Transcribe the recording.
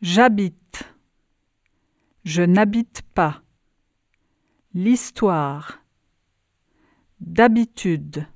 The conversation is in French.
J'habite. Je n'habite pas. L'histoire. D'habitude.